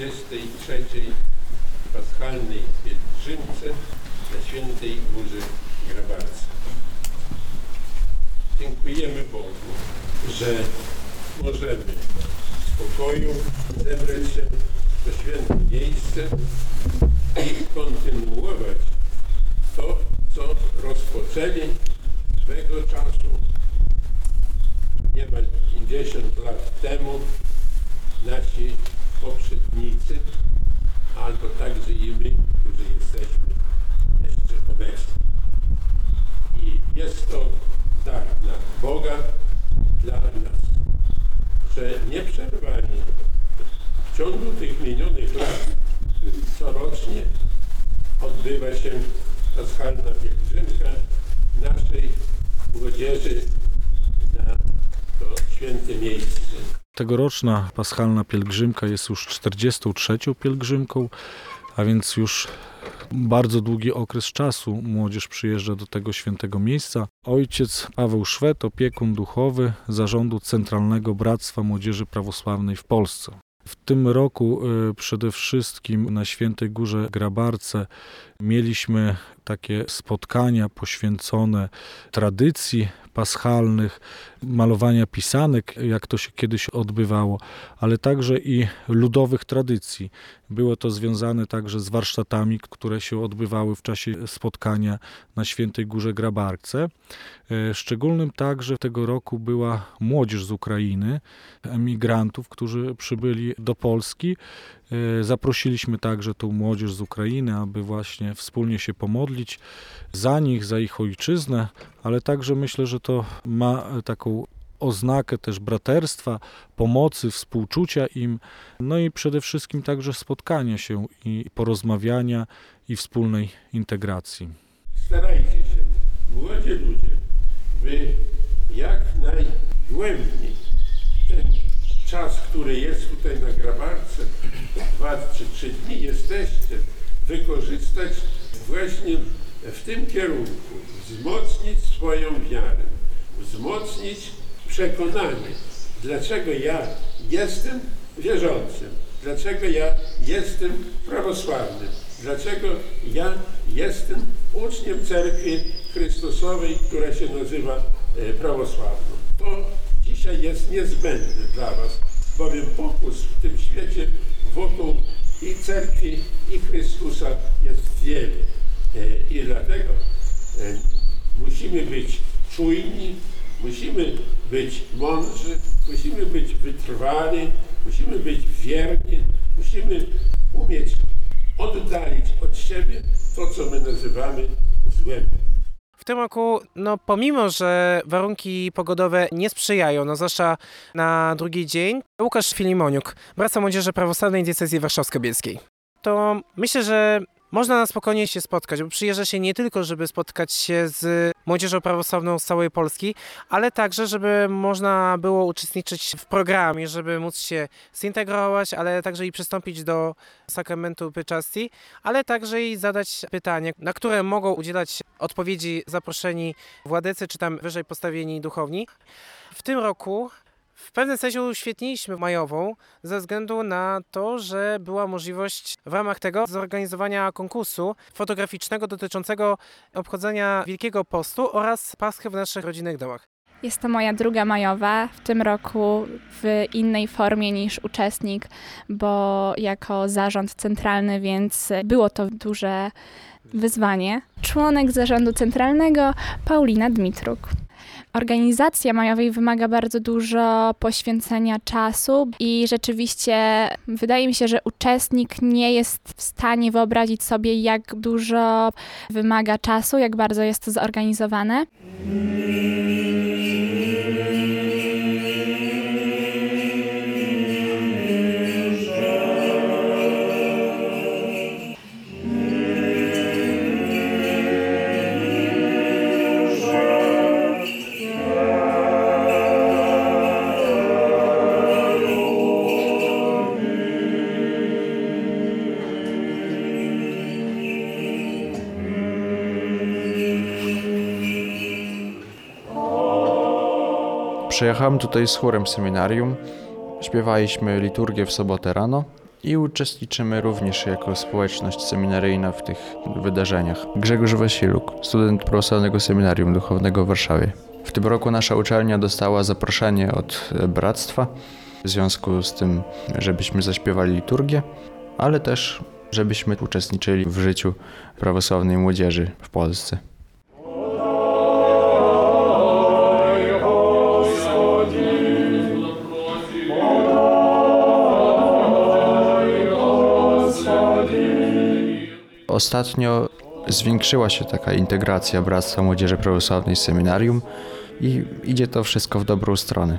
43. paschalnej pielgrzymce na Świętej Górze Grabarce. Dziękujemy Bogu, że możemy w spokoju zebrać się to święte miejsce i kontynuować to, co rozpoczęli swego czasu niemal 50 lat temu nasi poprzednicy, albo także i my, którzy jesteśmy jeszcze obecni. I jest to dar dla Boga, dla nas, że nieprzerwanie w ciągu tych minionych lat corocznie odbywa się paschalna pielgrzymka naszej młodzieży na to święte miejsce. Tegoroczna paschalna pielgrzymka jest już 43. pielgrzymką, a więc już bardzo długi okres czasu młodzież przyjeżdża do tego świętego miejsca. Ojciec Paweł Szwed, opiekun duchowy zarządu Centralnego Bractwa Młodzieży Prawosławnej w Polsce. W tym roku y, przede wszystkim na Świętej Górze Grabarce mieliśmy takie spotkania poświęcone tradycji paschalnych, malowania pisanek, jak to się kiedyś odbywało, ale także i ludowych tradycji. Było to związane także z warsztatami, które się odbywały w czasie spotkania na Świętej Górze Grabarce. E, Szczególnym także tego roku była młodzież z Ukrainy, emigrantów, którzy przybyli do Polski. E, Zaprosiliśmy także tą młodzież z Ukrainy, aby właśnie wspólnie się pomodlić za nich, za ich ojczyznę, ale także myślę, że to ma taką oznakę też braterstwa, pomocy, współczucia im, no i przede wszystkim także spotkania się i porozmawiania i wspólnej integracji. Starajcie się, młodzi ludzie, by jak najgłębiej ten czas, który jest tutaj na grabarce, dwa czy trzy dni jesteście, wykorzystać właśnie w tym kierunku, wzmocnić swoją wiarę, wzmocnić przekonanie, dlaczego ja jestem wierzącym, dlaczego ja jestem prawosławnym, dlaczego ja jestem uczniem Cerkwi Chrystusowej, która się nazywa e, prawosławną. To dzisiaj jest niezbędne dla Was, bowiem pokus w tym świecie wokół i Cerkwi, i Chrystusa jest wiele. E, I dlatego e, musimy być czujni, musimy być mądrzy, musimy być wytrwali, musimy być wierni, musimy umieć oddalić od siebie to, co my nazywamy złem. Tym roku, no pomimo, że warunki pogodowe nie sprzyjają, no zwłaszcza na drugi dzień, Łukasz Filimoniuk, Bractwo Młodzieży Prawosławnej Diecezji Warszawsko-Bielskiej. To myślę, że można na spokojnie się spotkać, bo przyjeżdża się nie tylko, żeby spotkać się z młodzieżą prawosławną z całej Polski, ale także, żeby można było uczestniczyć w programie, żeby móc się zintegrować, ale także i przystąpić do sakramentu pyczasti, ale także i zadać pytanie, na które mogą udzielać odpowiedzi zaproszeni władycy, czy tam wyżej postawieni duchowni. W tym roku w pewnym sensie uświetniliśmy majową ze względu na to, że była możliwość w ramach tego zorganizowania konkursu fotograficznego dotyczącego obchodzenia Wielkiego Postu oraz Paschy w naszych rodzinnych domach. Jest to moja druga majowa, w tym roku w innej formie niż uczestnik, bo jako zarząd centralny, więc było to duże wyzwanie. Członek zarządu centralnego Paulina Dmitruk. Organizacja majowej wymaga bardzo dużo poświęcenia czasu i rzeczywiście wydaje mi się, że uczestnik nie jest w stanie wyobrazić sobie, jak dużo wymaga czasu, jak bardzo jest to zorganizowane. Przyjechałem tutaj z chórem seminarium, śpiewaliśmy liturgię w sobotę rano i uczestniczymy również jako społeczność seminaryjna w tych wydarzeniach. Grzegorz Wasiluk, student Prawosławnego Seminarium Duchownego w Warszawie. W tym roku nasza uczelnia dostała zaproszenie od bractwa w związku z tym, żebyśmy zaśpiewali liturgię, ale też żebyśmy uczestniczyli w życiu prawosławnej młodzieży w Polsce. Ostatnio zwiększyła się taka integracja Bractwa Młodzieży Prawosławnej z seminarium i idzie to wszystko w dobrą stronę.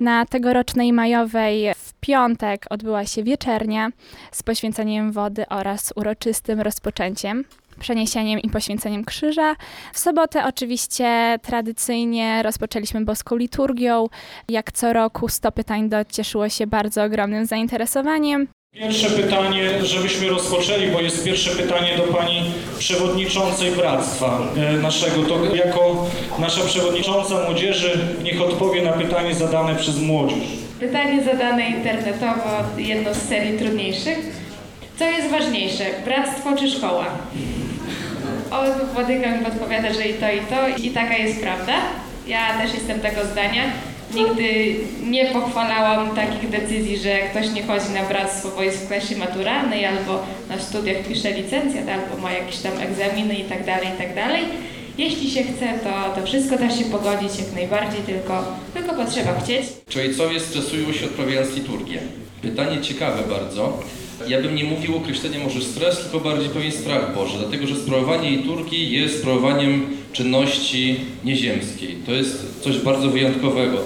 Na tegorocznej majowej w piątek odbyła się wieczernia z poświęceniem wody oraz uroczystym rozpoczęciem przeniesieniem i poświęceniem krzyża. W sobotę oczywiście tradycyjnie rozpoczęliśmy boską liturgią. Jak co roku 100 pytań docieszyło się bardzo ogromnym zainteresowaniem. Pierwsze pytanie, żebyśmy rozpoczęli, bo jest pierwsze pytanie do pani przewodniczącej bractwa e, naszego. To jako nasza przewodnicząca młodzieży niech odpowie na pytanie zadane przez młodzież. Pytanie zadane internetowo, jedno z serii trudniejszych. Co jest ważniejsze, bractwo czy szkoła? O, Władyka mi podpowiada, że i to, i to, i taka jest prawda. Ja też jestem tego zdania. Nigdy nie pochwalałam takich decyzji, że ktoś nie chodzi na bractwo, bo jest w klasie maturalnej, albo na studiach pisze licencjat, albo ma jakieś tam egzaminy i tak dalej, i tak dalej. Jeśli się chce, to, to wszystko da się pogodzić jak najbardziej, tylko, tylko potrzeba chcieć. Czy ojcowie stresują się odprawiając liturgię? Pytanie ciekawe bardzo. Ja bym nie mówił określenie może stres, tylko bardziej pewien strach Boży, dlatego że sprawowanie liturgii jest sprawowaniem czynności nieziemskiej. To jest coś bardzo wyjątkowego.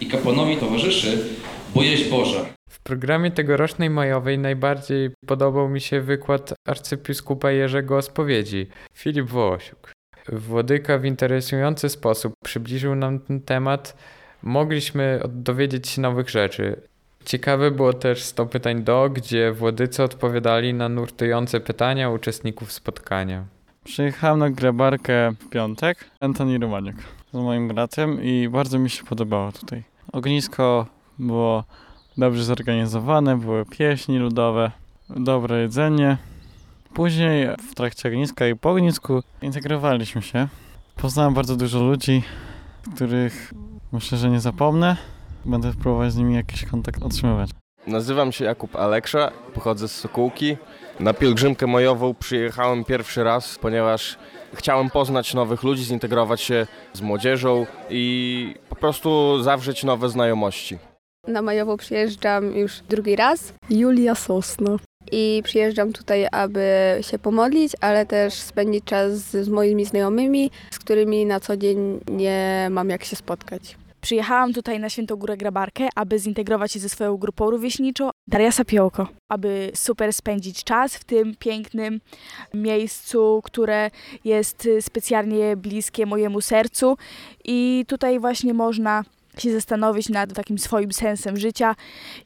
I kapłanowi towarzyszy bojaźń Boża. W programie tegorocznej majowej najbardziej podobał mi się wykład arcybiskupa Jerzego spowiedzi, Filip Wołosiuk. Władyka w interesujący sposób przybliżył nam ten temat. Mogliśmy dowiedzieć się nowych rzeczy. Ciekawe było też 100 pytań do, gdzie władycy odpowiadali na nurtujące pytania uczestników spotkania. Przyjechałem na grabarkę w piątek, Antoni Romaniuk z moim bratem i bardzo mi się podobało tutaj. Ognisko było dobrze zorganizowane, były pieśni ludowe, dobre jedzenie. Później w trakcie ogniska i po ognisku integrowaliśmy się. Poznałem bardzo dużo ludzi, których myślę, że nie zapomnę. Będę próbować z nimi jakiś kontakt otrzymywać. Nazywam się Jakub Aleksza, pochodzę z Sokółki. Na pielgrzymkę majową przyjechałem pierwszy raz, ponieważ chciałem poznać nowych ludzi, zintegrować się z młodzieżą i po prostu zawrzeć nowe znajomości. Na majową przyjeżdżam już drugi raz. Julia Sosno. I przyjeżdżam tutaj, aby się pomodlić, ale też spędzić czas z, z moimi znajomymi, z którymi na co dzień nie mam jak się spotkać. Przyjechałam tutaj na Świętą Górę Grabarkę, aby zintegrować się ze swoją grupą rówieśniczą Daria Sapiołko, aby super spędzić czas w tym pięknym miejscu, które jest specjalnie bliskie mojemu sercu i tutaj właśnie można się zastanowić nad takim swoim sensem życia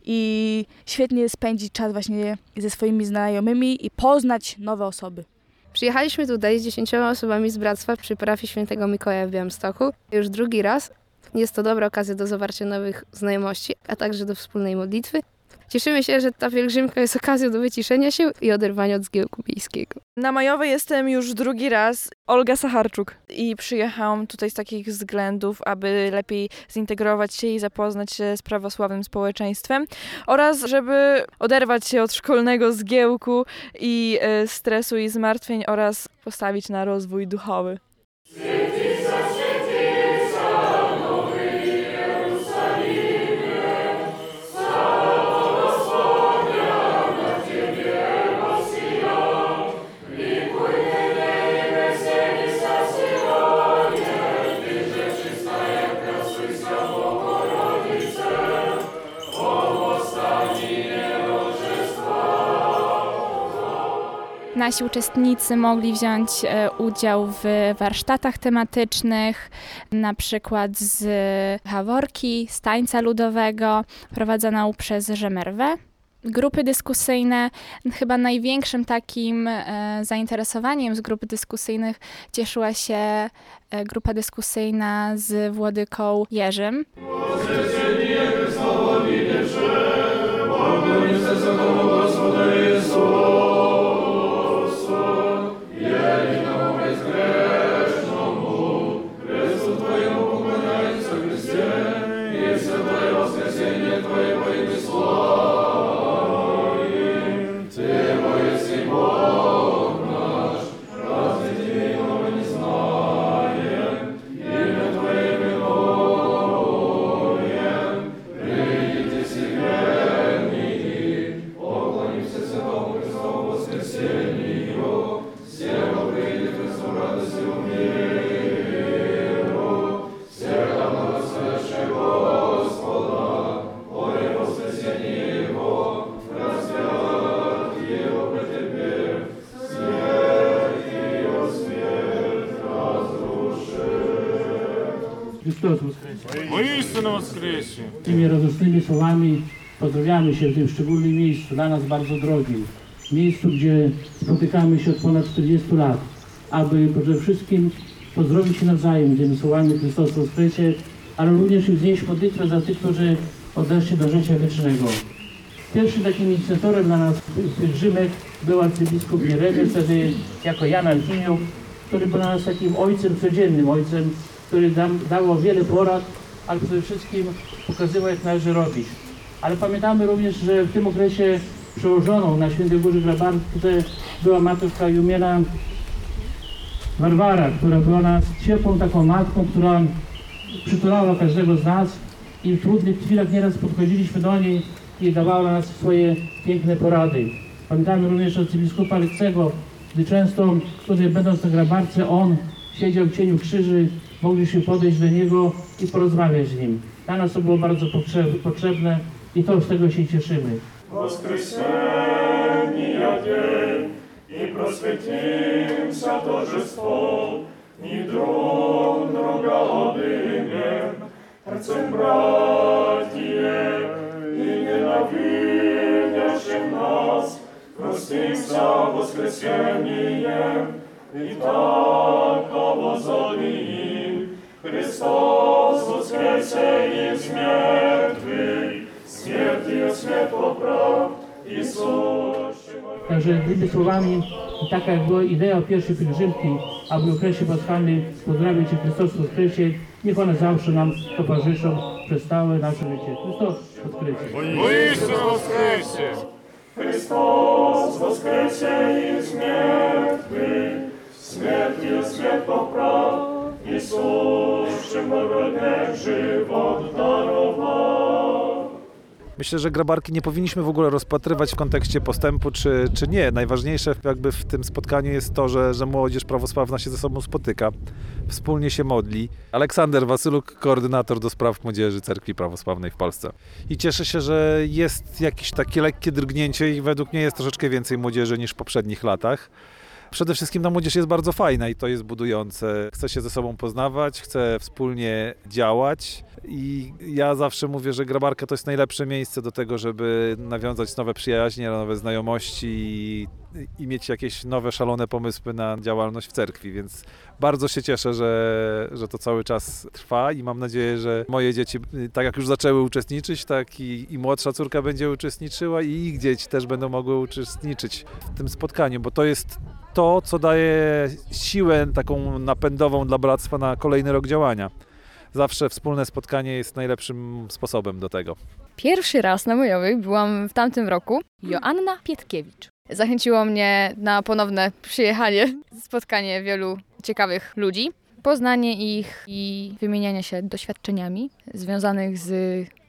i świetnie spędzić czas właśnie ze swoimi znajomymi i poznać nowe osoby. Przyjechaliśmy tutaj z dziesięcioma osobami z bractwa przy parafii świętego Mikołaja w Białymstoku. Już drugi raz. Jest to dobra okazja do zawarcia nowych znajomości, a także do wspólnej modlitwy. Cieszymy się, że ta pielgrzymka jest okazją do wyciszenia się i oderwania od zgiełku miejskiego. Na majowej jestem już drugi raz, Olga Sacharczuk. I przyjechałam tutaj z takich względów, aby lepiej zintegrować się i zapoznać się z prawosławnym społeczeństwem oraz żeby oderwać się od szkolnego zgiełku i e, stresu i zmartwień oraz postawić na rozwój duchowy. nasi uczestnicy mogli wziąć e, udział w warsztatach tematycznych, na przykład z haworki, z tańca ludowego, prowadzoną przez Rzemerwę grupy dyskusyjne. Chyba największym takim e, zainteresowaniem z grup dyskusyjnych cieszyła się e, grupa dyskusyjna z Włodyką Jerzym. Tymi radosnymi słowami pozdrawiamy się w tym szczególnym miejscu, dla nas bardzo drogim. Miejscu, gdzie spotykamy się od ponad 40 lat, aby przede wszystkim pozdrowić się nawzajem tymi słowami Chrystus Woskresie, ale również i wznieść modlitwę za tych, którzy odeszli do życia wiecznego. Pierwszym takim inicjatorem dla nas pielgrzymek był arcybiskup Jeremy, wtedy jako Jan Alfiniuk, który był dla nas takim ojcem codziennym, ojcem, który nam dało wiele porad, ale przede wszystkim pokazywał, jak należy robić. Ale pamiętamy również, że w tym okresie przełożoną na Świętej Górze Grabarce była matka Jumiela Warwara, która była nas ciepłą taką matką, która przytulała każdego z nas i w trudnych chwilach nieraz podchodziliśmy do niej i dawała nas swoje piękne porady. Pamiętamy również arcybiskupa Lecego, gdy często tutaj będąc na Grabarce on siedział w cieniu krzyży, mogliśmy podejść do niego i porozmawiać z nim. Dla nas to było bardzo potrzeb- potrzebne i to z tego się cieszymy. Воскресення день, і просвітімся торжество, ні друг друга обіймем, серцем братіє, і ненавидящим нас, простимся воскресеньем, і таково зовім, Христос воскресе из мертвых, смертью смерть поправ, Иисус, Także tymi słowami, taka jak była idea pierwszej pielgrzymki, aby w okresie paschalnym pozdrawiać się Chrystus Woskresie, niech one zawsze nam towarzyszą przez całe nasze życie. Chrystus Woskresie! Воістину воскресе! Христос воскресе из мертвых, смертью смерть поправ, Myślę, że grabarki nie powinniśmy w ogóle rozpatrywać w kontekście postępu czy, czy nie. Najważniejsze jakby w tym spotkaniu jest to, że, że młodzież prawosławna się ze sobą spotyka, wspólnie się modli. Aleksander Wasyluk, koordynator do spraw młodzieży Cerkwi Prawosławnej w Polsce. I cieszę się, że jest jakieś takie lekkie drgnięcie i według mnie jest troszeczkę więcej młodzieży niż w poprzednich latach. Przede wszystkim ta młodzież jest bardzo fajna i to jest budujące. Chce się ze sobą poznawać, chce wspólnie działać i ja zawsze mówię, że grabarka to jest najlepsze miejsce do tego, żeby nawiązać nowe przyjaźnie, nowe znajomości i, mieć jakieś nowe, szalone pomysły na działalność w cerkwi, więc bardzo się cieszę, że, że to cały czas trwa i mam nadzieję, że moje dzieci, tak jak już zaczęły uczestniczyć, tak i, i młodsza córka będzie uczestniczyła i ich dzieci też będą mogły uczestniczyć w tym spotkaniu, bo to jest to, co daje siłę taką napędową dla bractwa na kolejny rok działania. Zawsze wspólne spotkanie jest najlepszym sposobem do tego. Pierwszy raz na Mojowej byłam w tamtym roku Joanna Pietkiewicz. Zachęciło mnie na ponowne przyjechanie, spotkanie wielu ciekawych ludzi, poznanie ich i wymienianie się doświadczeniami związanych z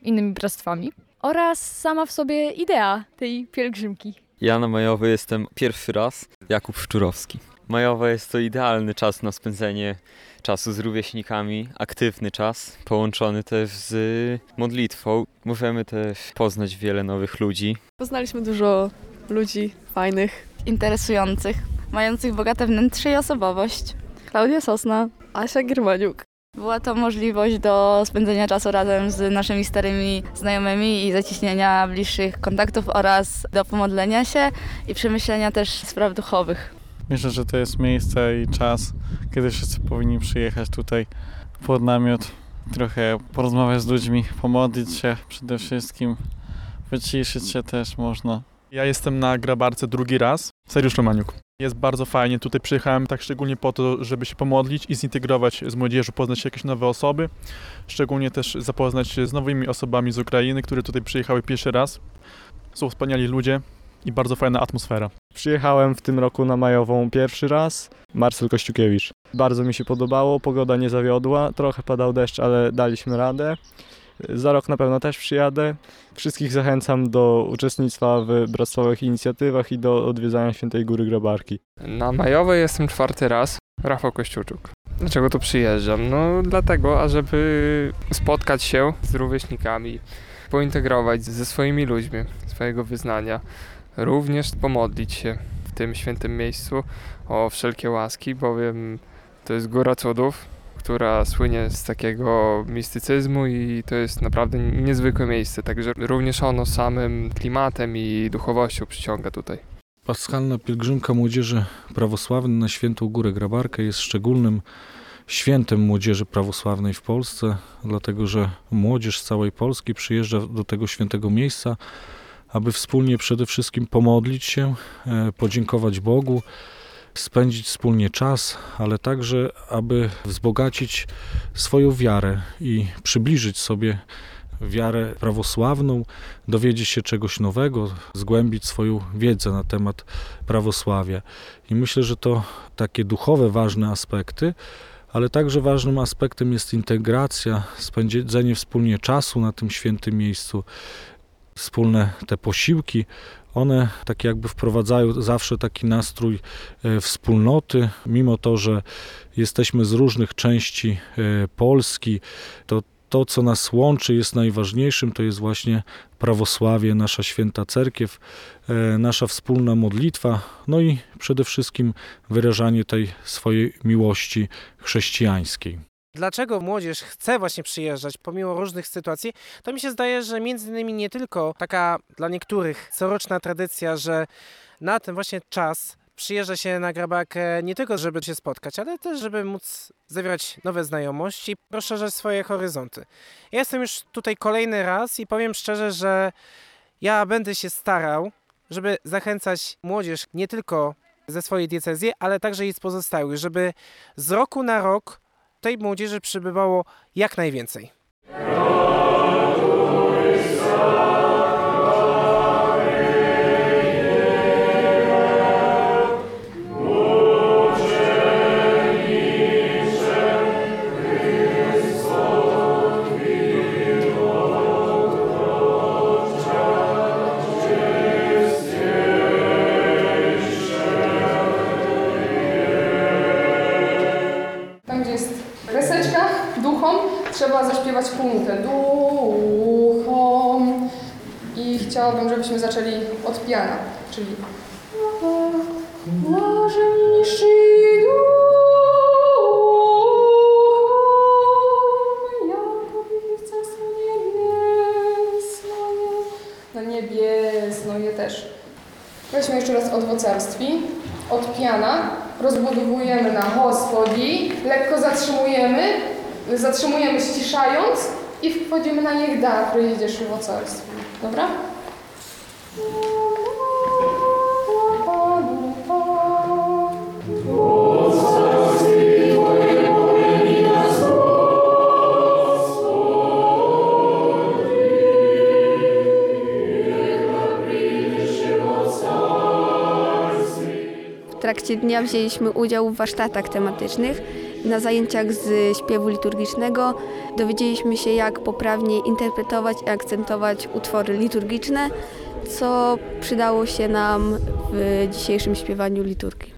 innymi bractwami oraz sama w sobie idea tej pielgrzymki. Ja na Majowej jestem pierwszy raz, Jakub Szczurowski. Majowa jest to idealny czas na spędzenie czasu z rówieśnikami, aktywny czas, połączony też z modlitwą. Możemy też poznać wiele nowych ludzi. Poznaliśmy dużo ludzi fajnych, interesujących, mających bogate wnętrze i osobowość. Klaudia Sosna, Asia Giermaniuk. Była to możliwość do spędzenia czasu razem z naszymi starymi znajomymi i zacieśnienia bliższych kontaktów oraz do pomodlenia się i przemyślenia też spraw duchowych. Myślę, że to jest miejsce i czas, kiedy wszyscy powinni przyjechać tutaj pod namiot, trochę porozmawiać z ludźmi, pomodlić się przede wszystkim, wyciszyć się też można. Ja jestem na grabarce drugi raz. Seriusz Romaniuk. Jest bardzo fajnie. Tutaj przyjechałem tak szczególnie po to, żeby się pomodlić i zintegrować z młodzieżą, poznać jakieś nowe osoby. Szczególnie też zapoznać się z nowymi osobami z Ukrainy, które tutaj przyjechały pierwszy raz. Są wspaniali ludzie i bardzo fajna atmosfera. Przyjechałem w tym roku na majową pierwszy raz. Marcel Kościukiewicz. Bardzo mi się podobało, pogoda nie zawiodła, trochę padał deszcz, ale daliśmy radę. Za rok na pewno też przyjadę. Wszystkich zachęcam do uczestnictwa w bractwowych inicjatywach i do odwiedzania Świętej Góry Grabarki. Na majowej jestem czwarty raz. Rafał Kościuczuk. Dlaczego tu przyjeżdżam? No dlatego, ażeby spotkać się z rówieśnikami, pointegrować ze swoimi ludźmi swojego wyznania, również pomodlić się w tym świętym miejscu o wszelkie łaski, bowiem to jest góra cudów, która słynie z takiego mistycyzmu i to jest naprawdę niezwykłe miejsce, także również ono samym klimatem i duchowością przyciąga tutaj. Paschalna pielgrzymka młodzieży prawosławnej na Świętą Górę Grabarkę jest szczególnym świętem młodzieży prawosławnej w Polsce, dlatego że młodzież z całej Polski przyjeżdża do tego świętego miejsca, aby wspólnie przede wszystkim pomodlić się, e, podziękować Bogu, spędzić wspólnie czas, ale także, aby wzbogacić swoją wiarę i przybliżyć sobie wiarę prawosławną, dowiedzieć się czegoś nowego, zgłębić swoją wiedzę na temat prawosławia. I myślę, że to takie duchowe, ważne aspekty, ale także ważnym aspektem jest integracja, spędzenie wspólnie czasu na tym świętym miejscu, wspólne te posiłki, one tak jakby wprowadzają zawsze taki nastrój e, wspólnoty, mimo to, że jesteśmy z różnych części e, Polski, to to, co nas łączy, jest najważniejszym, to jest właśnie prawosławie, nasza święta cerkiew, e, nasza wspólna modlitwa, no i przede wszystkim wyrażanie tej swojej miłości chrześcijańskiej dlaczego młodzież chce właśnie przyjeżdżać pomimo różnych sytuacji, to mi się zdaje, że między innymi nie tylko taka dla niektórych coroczna tradycja, że na ten właśnie czas przyjeżdża się na grabarkę nie tylko, żeby się spotkać, ale też, żeby móc zawierać nowe znajomości, rozszerzać swoje horyzonty. Ja jestem już tutaj kolejny raz i powiem szczerze, że ja będę się starał, żeby zachęcać młodzież nie tylko ze swojej diecezji, ale także i z pozostałych, żeby z roku na rok tej młodzieży przybywało jak najwięcej. Raz od piana, rozbudowujemy na hospodzi, lekko zatrzymujemy, zatrzymujemy ściszając i wchodzimy na niech da, który jedziesz w mocarstwie. Dobra? Trakcie dnia wzięliśmy udział w warsztatach tematycznych na zajęciach z śpiewu liturgicznego dowiedzieliśmy się, jak poprawnie interpretować i akcentować utwory liturgiczne, co przydało się nam w dzisiejszym śpiewaniu liturgii.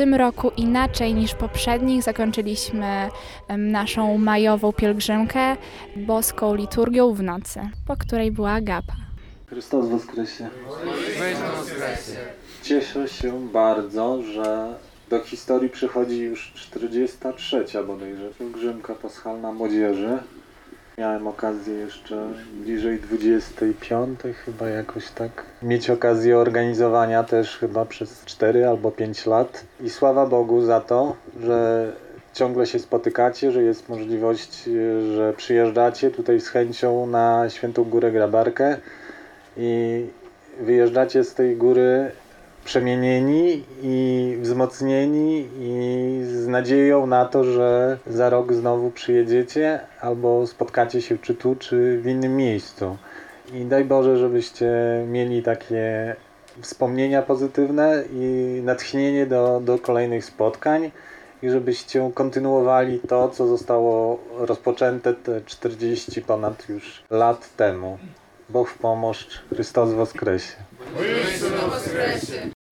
Tym roku inaczej niż poprzednich zakończyliśmy naszą majową pielgrzymkę boską liturgią w nocy, po której była agapa. Chrystus Woskresie. Cieszę się bardzo, że do historii przychodzi już 43 bodajże pielgrzymka paschalna młodzieży. Miałem okazję jeszcze bliżej 25 chyba jakoś tak mieć okazję organizowania też chyba przez 4 albo 5 lat. I sława Bogu za to, że ciągle się spotykacie, że jest możliwość, że przyjeżdżacie tutaj z chęcią na Świętą Górę Grabarkę i wyjeżdżacie z tej góry przemienieni i wzmocnieni i z nadzieją na to, że za rok znowu przyjedziecie albo spotkacie się czy tu, czy w innym miejscu. I daj Boże, żebyście mieli takie wspomnienia pozytywne i natchnienie do, do kolejnych spotkań i żebyście kontynuowali to, co zostało rozpoczęte te 40 ponad już lat temu. Bóg w pomóż, Chrystus Woskresie.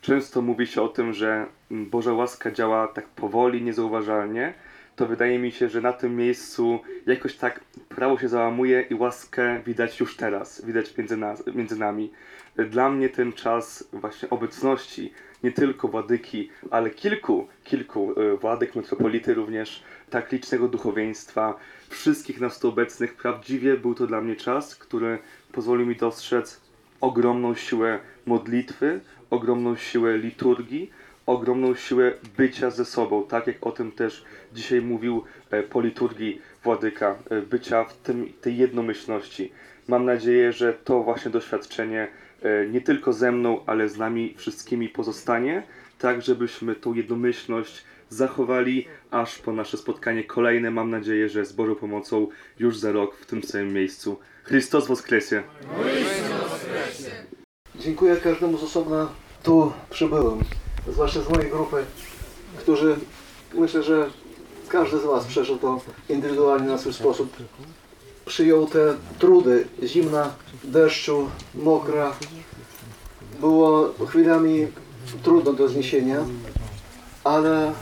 Często mówi się o tym, że Boża łaska działa tak powoli, niezauważalnie. To wydaje mi się, że na tym miejscu jakoś tak prawo się załamuje i łaskę widać już teraz, widać między, nas, między nami. Dla mnie ten czas właśnie obecności nie tylko władyki, ale kilku, kilku e, władyk, metropolity również, tak licznego duchowieństwa, wszystkich nas tu obecnych, prawdziwie był to dla mnie czas, który pozwolił mi dostrzec ogromną siłę modlitwy, ogromną siłę liturgii, ogromną siłę bycia ze sobą, tak jak o tym też dzisiaj mówił e, po liturgii Władyka, e, bycia w tym, tej jednomyślności. Mam nadzieję, że to właśnie doświadczenie e, nie tylko ze mną, ale z nami wszystkimi pozostanie, tak żebyśmy tą jednomyślność zachowali aż po nasze spotkanie kolejne. Mam nadzieję, że z Bożą pomocą już za rok w tym samym miejscu. Chrystus Woskresie! Dziękuję każdemu z osobna tu przybyłym, zwłaszcza z mojej grupy, którzy myślę, że każdy z Was przeżył to indywidualnie na swój sposób. Przyjął te trudy, zimna, deszczu, mokra. Było chwilami trudno do zniesienia, ale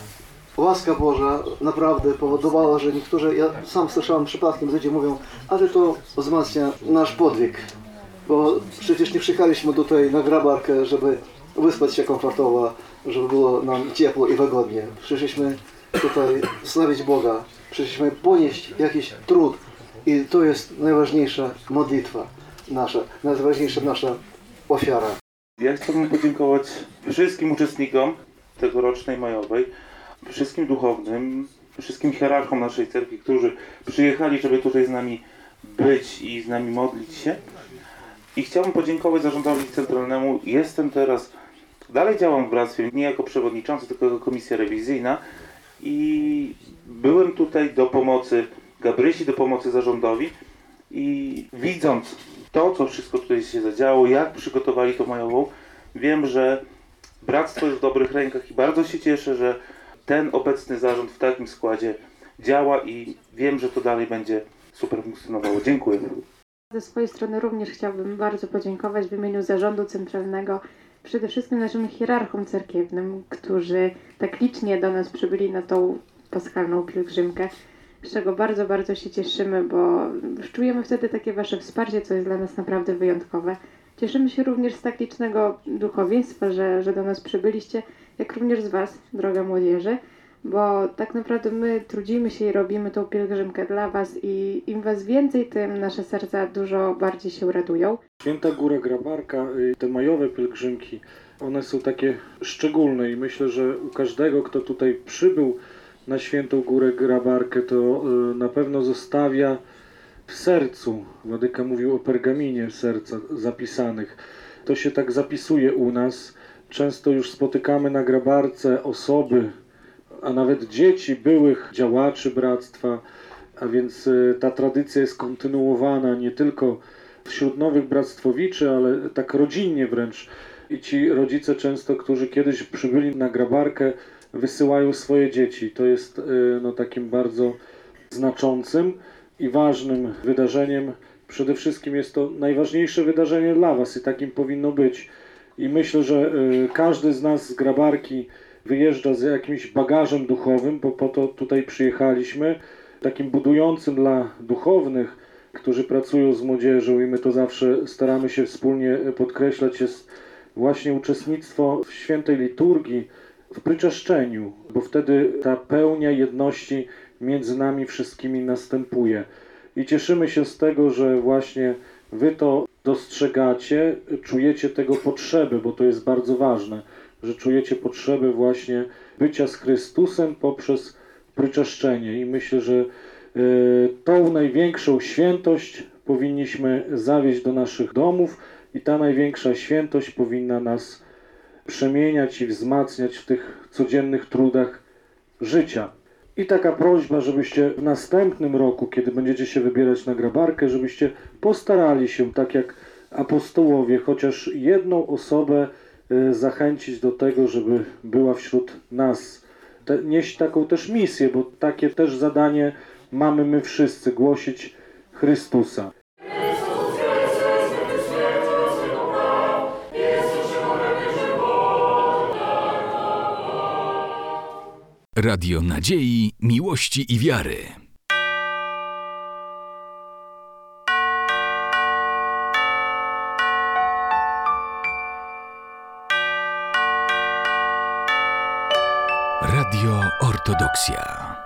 łaska Boża naprawdę powodowała, że niektórzy, ja sam słyszałem przypadkiem, ludzie mówią, ale to wzmacnia nasz podwig, bo przecież nie przyjechaliśmy tutaj na grabarkę, żeby wyspać się komfortowo, żeby było nam ciepło i wygodnie. Przyszliśmy tutaj slawić Boga, przyszliśmy ponieść jakiś trud i to jest najważniejsza modlitwa nasza, najważniejsza nasza ofiara. Ja chciałbym podziękować wszystkim uczestnikom tegorocznej majowej, wszystkim duchownym, wszystkim hierarchom naszej cerkwi, którzy przyjechali, żeby tutaj z nami być i z nami modlić się. I chciałbym podziękować zarządowi centralnemu. Jestem teraz, dalej działam w bractwie, nie jako przewodniczący, tylko jako komisja rewizyjna i byłem tutaj do pomocy Gabrysi, do pomocy zarządowi i widząc to, co wszystko tutaj się zadziało, jak przygotowali to majową, wiem, że bractwo jest w dobrych rękach i bardzo się cieszę, że ten obecny zarząd w takim składzie działa i wiem, że to dalej będzie super funkcjonowało. Dziękuję. Ze swojej strony również chciałbym bardzo podziękować w imieniu zarządu centralnego przede wszystkim naszym hierarchom cerkiewnym, którzy tak licznie do nas przybyli na tą paschalną pielgrzymkę, z czego bardzo, bardzo się cieszymy, bo czujemy wtedy takie Wasze wsparcie, co jest dla nas naprawdę wyjątkowe. Cieszymy się również z tak licznego duchowieństwa, że, że do nas przybyliście, jak również z Was, droga młodzieży, bo tak naprawdę my trudzimy się i robimy tą pielgrzymkę dla Was i im Was więcej, tym nasze serca dużo bardziej się radują. Święta Góra Grabarka, y, te majowe pielgrzymki, one są takie szczególne i myślę, że u każdego, kto tutaj przybył na Świętą Górę Grabarkę, to y, na pewno zostawia w sercu, Władyka mówił o pergaminie serca zapisanych. To się tak zapisuje u nas. Często już spotykamy na grabarce osoby, a nawet dzieci byłych działaczy bractwa, a więc y, ta tradycja jest kontynuowana nie tylko wśród nowych bractwowiczy, ale tak rodzinnie wręcz. I ci rodzice często, którzy kiedyś przybyli na grabarkę, wysyłają swoje dzieci. To jest y, no, takim bardzo znaczącym i ważnym wydarzeniem. Przede wszystkim jest to najważniejsze wydarzenie dla Was i takim powinno być. I myślę, że y, każdy z nas z grabarki wyjeżdża z jakimś bagażem duchowym, bo po to tutaj przyjechaliśmy, takim budującym dla duchownych, którzy pracują z młodzieżą i my to zawsze staramy się wspólnie podkreślać, jest właśnie uczestnictwo w świętej liturgii, w pryczeszczeniu, bo wtedy ta pełnia jedności między nami wszystkimi następuje. I cieszymy się z tego, że właśnie wy to dostrzegacie, czujecie tego potrzeby, bo to jest bardzo ważne, że czujecie potrzebę właśnie bycia z Chrystusem poprzez pryczeszczenie. I myślę, że y, tą największą świętość powinniśmy zawieźć do naszych domów i ta największa świętość powinna nas przemieniać i wzmacniać w tych codziennych trudach życia. I taka prośba, żebyście w następnym roku, kiedy będziecie się wybierać na grabarkę, żebyście postarali się, tak jak apostołowie, chociaż jedną osobę zachęcić do tego, żeby była wśród nas. Te, nieść taką też misję, bo takie też zadanie mamy my wszyscy, głosić Chrystusa. Radio Nadziei, Miłości i Wiary. Ortodoksja.